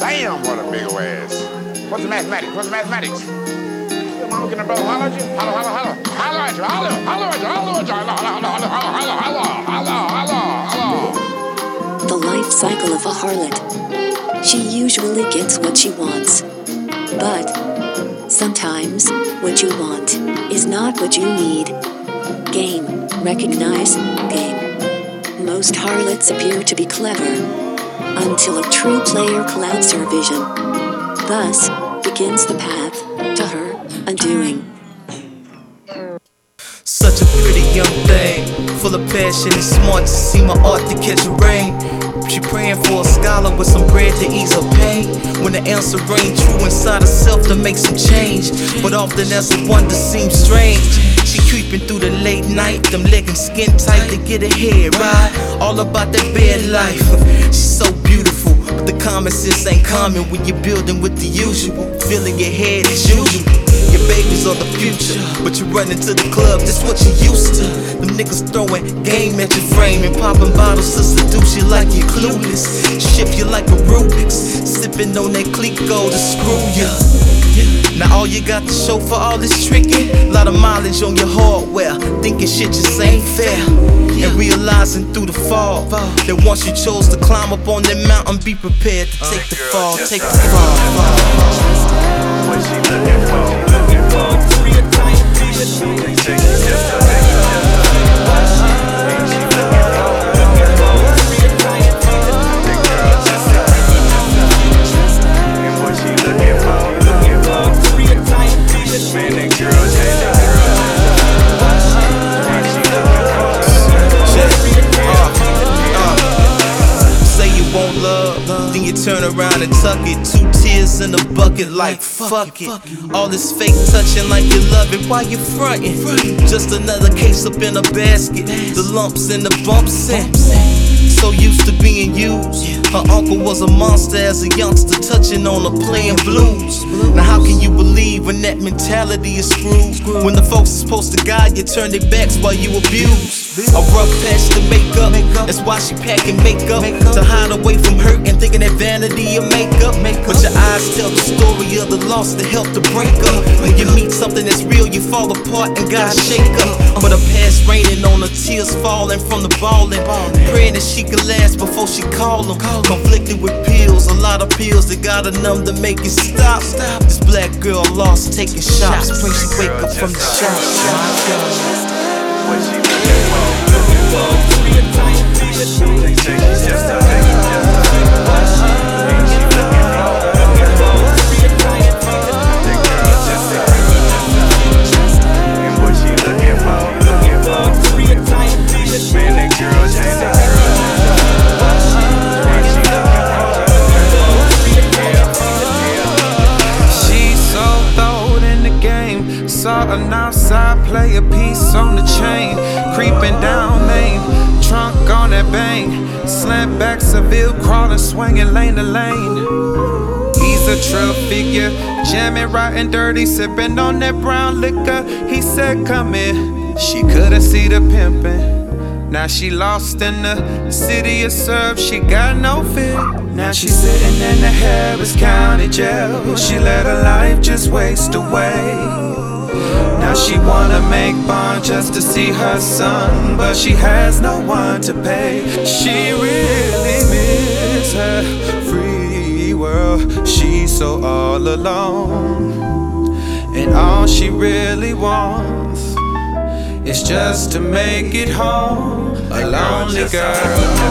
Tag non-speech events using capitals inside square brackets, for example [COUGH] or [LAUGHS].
Damn, what a big ass. What's the mathematics? What's the mathematics? I'm looking at holler at you. Holler, holler, holler. Holler at you. Holler, holler at you. Holler at you. Holler, holler, holler, holler, holler, holler, holler, holler. The life cycle of a harlot. She usually gets what she wants. But sometimes what you want is not what you need. Game, recognize, game. Most harlots appear to be clever, until a true player clouds her vision. Thus begins the path to her undoing. Such a pretty young thing, full of passion and smart to see my art to catch a rain. She praying for a scholar with some bread to ease her pain. When the answer rain true inside herself to make some change. But often as a wonder seems strange. Creeping through the late night, them leggings skin tight to get ahead, right? All about that bed life. [LAUGHS] She's so beautiful, but the common sense ain't common when you're building with the usual. Filling your head as usual. Your babies are the future, but you run into the club, that's what you used to. Them niggas throwing game at your frame and popping bottles to seduce you like you're clueless. Shift you like a Rubik's, sipping on that Clico to screw you. Now all you got to show for all this tricking, lot of mileage on your hardware, thinking shit just ain't fair. And realizing through the fall that once you chose to climb up on that mountain, be prepared to take the fall, take the fall. What yeah. Then you turn around and tuck it. Two tears in a bucket, like fuck it. All this fake touching like you love it, why you frontin'? Just another case up in a basket. The lumps and the bumps and so used to being used. Her uncle was a monster as a youngster, touching on her playing blues. Now how can you believe when that mentality is screwed? When the folks is supposed to guide you, turn their backs while you abuse. A rough patch to make up. That's why she packing makeup to hide away from hurt and thinking that vanity of makeup. But your eyes tell the story of the loss to help to break up. When you meet something that's real, you fall apart and gotta shake up. But her past raining on her, tears falling from the ballin'. Praying that she could last before she call them. Conflicted with pills, a lot of pills that got her numb to make it stop. This black girl lost taking shots. Pray she wake up from the shots. What she looking for? Creeping down Main, trunk on that bang. Slant back Seville, crawling, swinging lane to lane. He's a trail figure, jamming and dirty, sipping on that brown liquor. He said, Come in. She couldn't see the pimpin'. Now she lost in the city of surf, she got no fear. Now she's sitting in the Harris County jail. She let her life just waste away. Now she wanna make bond just to see her son, but she has no one to pay. She really misses her free world. She's so all alone, and all she really wants is just to make it home. A lonely girl.